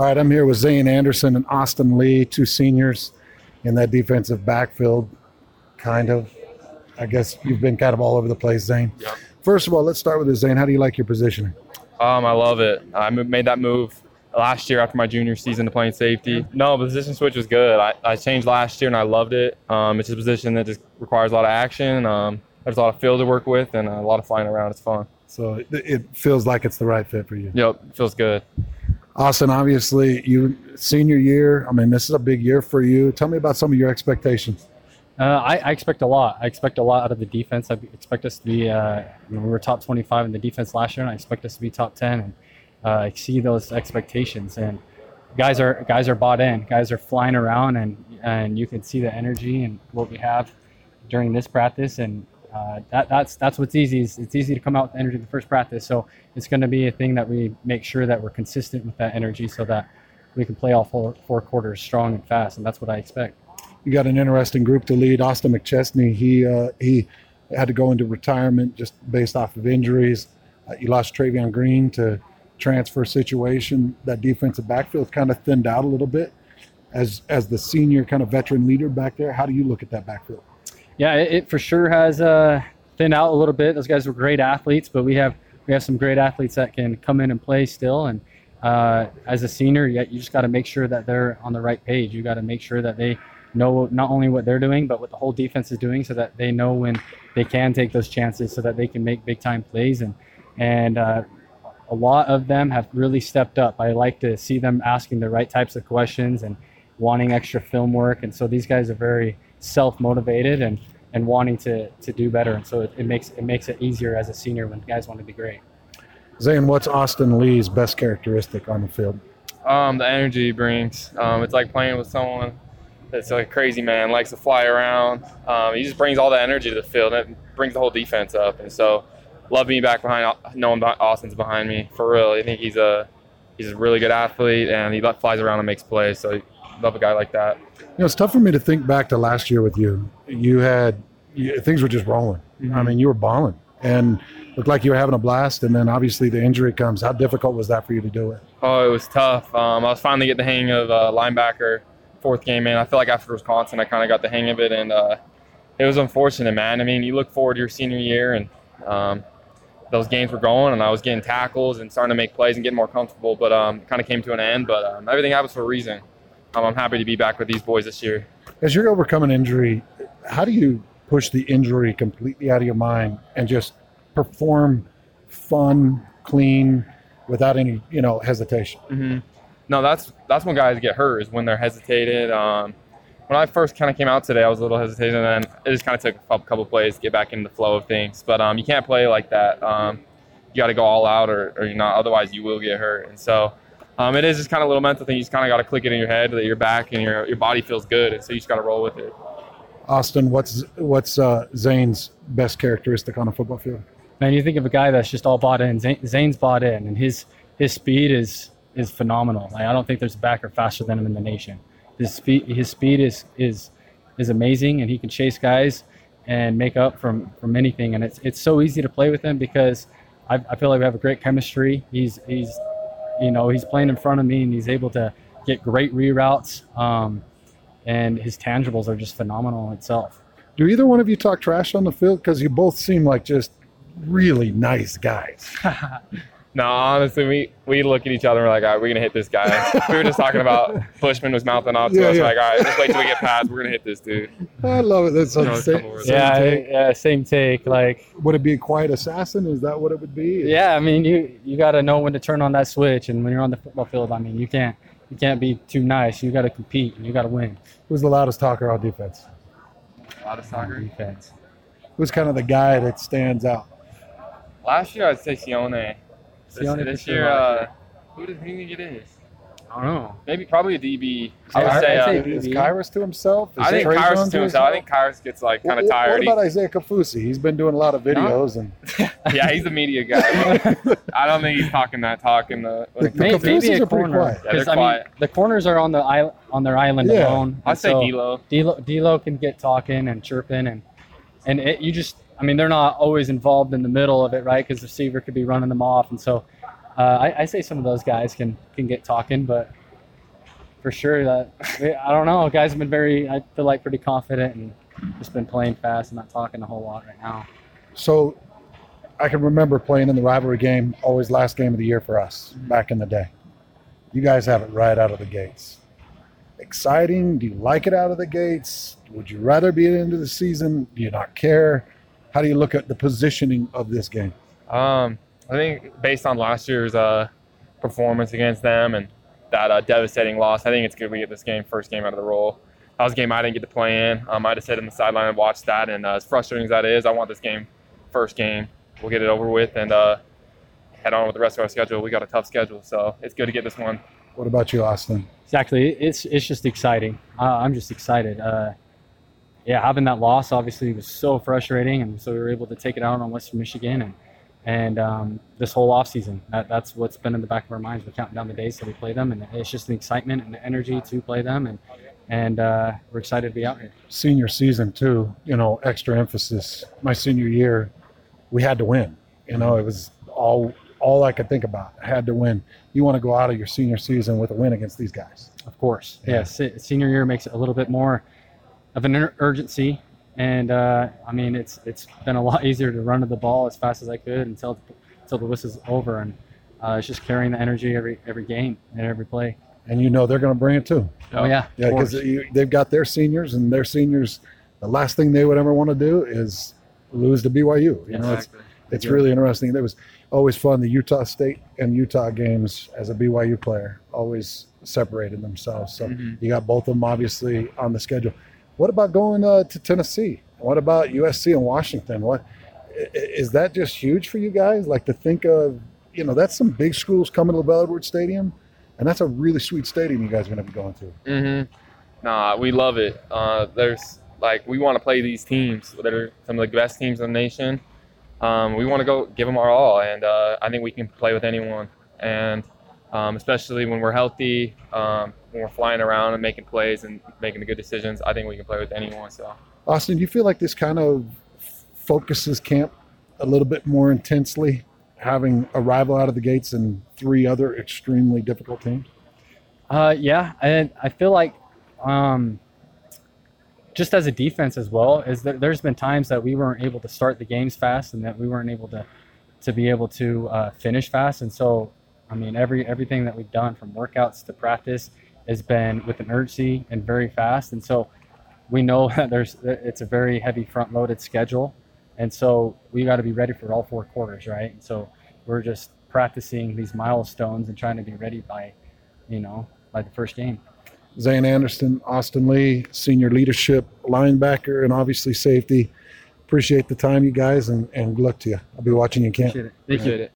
All right, I'm here with Zayne Anderson and Austin Lee, two seniors in that defensive backfield. Kind of. I guess you've been kind of all over the place, Zayne. Yep. First of all, let's start with this, Zayne. How do you like your positioning? Um, I love it. I made that move last year after my junior season to playing safety. No, the position switch was good. I, I changed last year and I loved it. Um, it's a position that just requires a lot of action. Um, there's a lot of field to work with and a lot of flying around. It's fun. So it, it feels like it's the right fit for you. Yep, feels good. Austin, obviously, you senior year. I mean, this is a big year for you. Tell me about some of your expectations. Uh, I, I expect a lot. I expect a lot out of the defense. I expect us to be. Uh, we were top 25 in the defense last year, and I expect us to be top 10 and uh, exceed those expectations. And guys are guys are bought in. Guys are flying around, and and you can see the energy and what we have during this practice. And uh, that that's that's what's easy. Is it's easy to come out with energy in the first practice. So it's going to be a thing that we make sure that we're consistent with that energy, so that we can play all four, four quarters strong and fast. And that's what I expect. You got an interesting group to lead. Austin McChesney, he uh, he had to go into retirement just based off of injuries. Uh, you lost Travion Green to transfer situation. That defensive backfield kind of thinned out a little bit. As as the senior kind of veteran leader back there, how do you look at that backfield? Yeah, it, it for sure has uh, thinned out a little bit. Those guys were great athletes, but we have we have some great athletes that can come in and play still. And uh, as a senior, you, you just got to make sure that they're on the right page. You got to make sure that they know not only what they're doing, but what the whole defense is doing, so that they know when they can take those chances, so that they can make big time plays. And and uh, a lot of them have really stepped up. I like to see them asking the right types of questions and wanting extra film work. And so these guys are very self motivated and and wanting to to do better. And so it, it makes it makes it easier as a senior when guys want to be great. Zayne, what's Austin Lee's best characteristic on the field? Um, the energy he brings. Um, it's like playing with someone that's like a crazy man, likes to fly around. Um, he just brings all the energy to the field and it brings the whole defense up. And so, love being back behind, knowing Austin's behind me for real. I think he's a he's a really good athlete and he flies around and makes plays. So, love a guy like that. You know, it's tough for me to think back to last year with you. You had you, things were just rolling. Mm-hmm. I mean, you were balling and looked like you were having a blast. And then obviously the injury comes. How difficult was that for you to do it? Oh, it was tough. Um, I was finally getting the hang of uh, linebacker fourth game in. I feel like after Wisconsin, I kind of got the hang of it, and uh, it was unfortunate, man. I mean, you look forward to your senior year, and um, those games were going, and I was getting tackles and starting to make plays and getting more comfortable, but um, kind of came to an end. But um, everything happens for a reason. Um, I'm happy to be back with these boys this year. As you're overcoming injury, how do you push the injury completely out of your mind and just perform fun, clean, without any you know hesitation? Mm-hmm. No, that's that's when guys get hurt is when they're hesitated. Um, when I first kind of came out today, I was a little hesitant, and then it just kind of took a couple plays to get back into the flow of things. But um, you can't play like that. Um, you got to go all out, or, or you're not. Otherwise, you will get hurt. And so, um, it is just kind of a little mental thing. You just kind of got to click it in your head that you're back and your your body feels good, and so you just got to roll with it. Austin, what's what's uh, Zayne's best characteristic on a football field? Man, you think of a guy that's just all bought in. Zayne, Zayne's bought in, and his his speed is is phenomenal. Like, I don't think there's a backer faster than him in the nation. His speed his speed is is is amazing, and he can chase guys and make up from from anything. And it's it's so easy to play with him because I, I feel like we have a great chemistry. He's he's you know he's playing in front of me, and he's able to get great reroutes. Um, and his tangibles are just phenomenal in itself. Do either one of you talk trash on the field? Because you both seem like just really nice guys. No, honestly, we, we look at each other and we're like, all right, we're going to hit this guy. we were just talking about Bushman was mouthing off to Yeah, us. yeah. Like, all right, just wait till we get past. We're going to hit this dude. I love it. That's You the know, same, same yeah, take. yeah, same take. Like, Would it be a quiet assassin? Is that what it would be? yeah, I mean, you you got to know when to turn on that switch, and when you're on the football field, I mean, you can't you can't be too nice. You got to compete, and you got to win. Who's the loudest talker on defense? Loudest talker of soccer. Defense. Who's kind of the guy that stands out? Last year, I'd say Sione. This, Sione this for sure year, last uh, who do you think it is? I don't know. Maybe probably a DB. I would I'd say. say uh, DB. Is Kyrus to himself? Is I think Trajan Kyrus is to himself. I think Kyrus gets like kind of What- tired. What about Isaiah Kaufusi? He's been doing a lot of videos and yeah, he's a media guy. I don't think he's talking that talk in the. The- Maybe, Kaufusis maybe are a pretty corner. quiet. Yeah, they're 'Cause, I mean, quiet. the corners are on the island, on their island Yeah. alone. I'd say so D'Lo. D'Lo, D'Lo can get talking and chirping, and and it, you just, I mean, they're not always involved in the middle of it, right? Because the receiver could be running them off, and so uh, I, I say some of those guys can can get talking, but for sure. That I don't know. Guys have been very. I feel like pretty confident and just been playing fast and not talking a whole lot right now. So I can remember playing in the rivalry game, always last game of the year for us back in the day. You guys have it right out of the gates. Exciting? Do you like it out of the gates? Would you rather be into the season? Do you not care? How do you look at the positioning of this game? Um, I think based on last year's uh, performance against them and that uh, devastating loss, I think it's good we get this game first game out of the roll. That was a game I didn't get to play in. Um, I just sit in the sideline and watch that, and uh, as frustrating as that is, I want this game first game. We'll get it over with and uh, head on with the rest of our schedule. We got a tough schedule, so it's good to get this one. What about you, Austin? Exactly. It's it's just exciting. Uh, I'm just excited. Yeah, having that loss obviously was so frustrating, and so we were able to take it out on Western Michigan and and um, this whole off season. That, that's what's been in the back of our minds. We're counting down the days till we play them, and it's just the excitement and the energy to play them, and and uh, we're excited to be out here. Senior season too. You know, extra emphasis. My senior year, we had to win. You know, it was all all I could think about. I had to win. You want to go out of your senior season with a win against these guys. Of course, Yeah. yeah. se- senior year makes it a little bit more of an urgency, and uh, I mean it's it's been a lot easier to run to the ball as fast as I could until until the whistle's over, and uh, it's just carrying the energy every every game and every play. And you know they're going to bring it too. Oh yeah, Yeah, because they've got their seniors, and their seniors, the last thing they would ever want to do is lose to BYU. You know, it's, it's Yeah. really interesting. It was always fun. The Utah State and Utah games as a BYU player always separated themselves. So Mhm. you got both of them obviously on the schedule. What about going uh, to Tennessee? What about USC and Washington? What is that just huge for you guys? Like to think of, you know, that's some big schools coming to LaVell Edwards Stadium, and that's a really sweet stadium you guys are going to be going to. Mm-hmm. Nah, we love it. Uh, there's like we want to play these teams that are some of the best teams in the nation. Um, we want to go give them our all, and uh, I think we can play with anyone. And um, especially when we're healthy, um, when we're flying around and making plays and making the good decisions, I think we can play with anyone. So Austin, do you feel like this kind of focuses camp a little bit more intensely, having a rival out of the gates and three other extremely difficult teams? Uh, yeah, and I feel like um, just as a defense as well, is that there's been times that we weren't able to start the games fast and that we weren't able to to be able to uh, finish fast. And so, I mean, every everything that we've done from workouts to practice has been with an urgency and very fast. And so, we know that there's it's a very heavy front loaded schedule, and so we got to be ready for all four quarters, right? And so we're just practicing these milestones and trying to be ready by, you know, by the first game. Zayne Anderson, Austin Lee, senior leadership, linebacker, and obviously safety. Appreciate the time, you guys, and, and good luck to you. I'll be watching you in camp. Appreciate it. Thank you. appreciate it.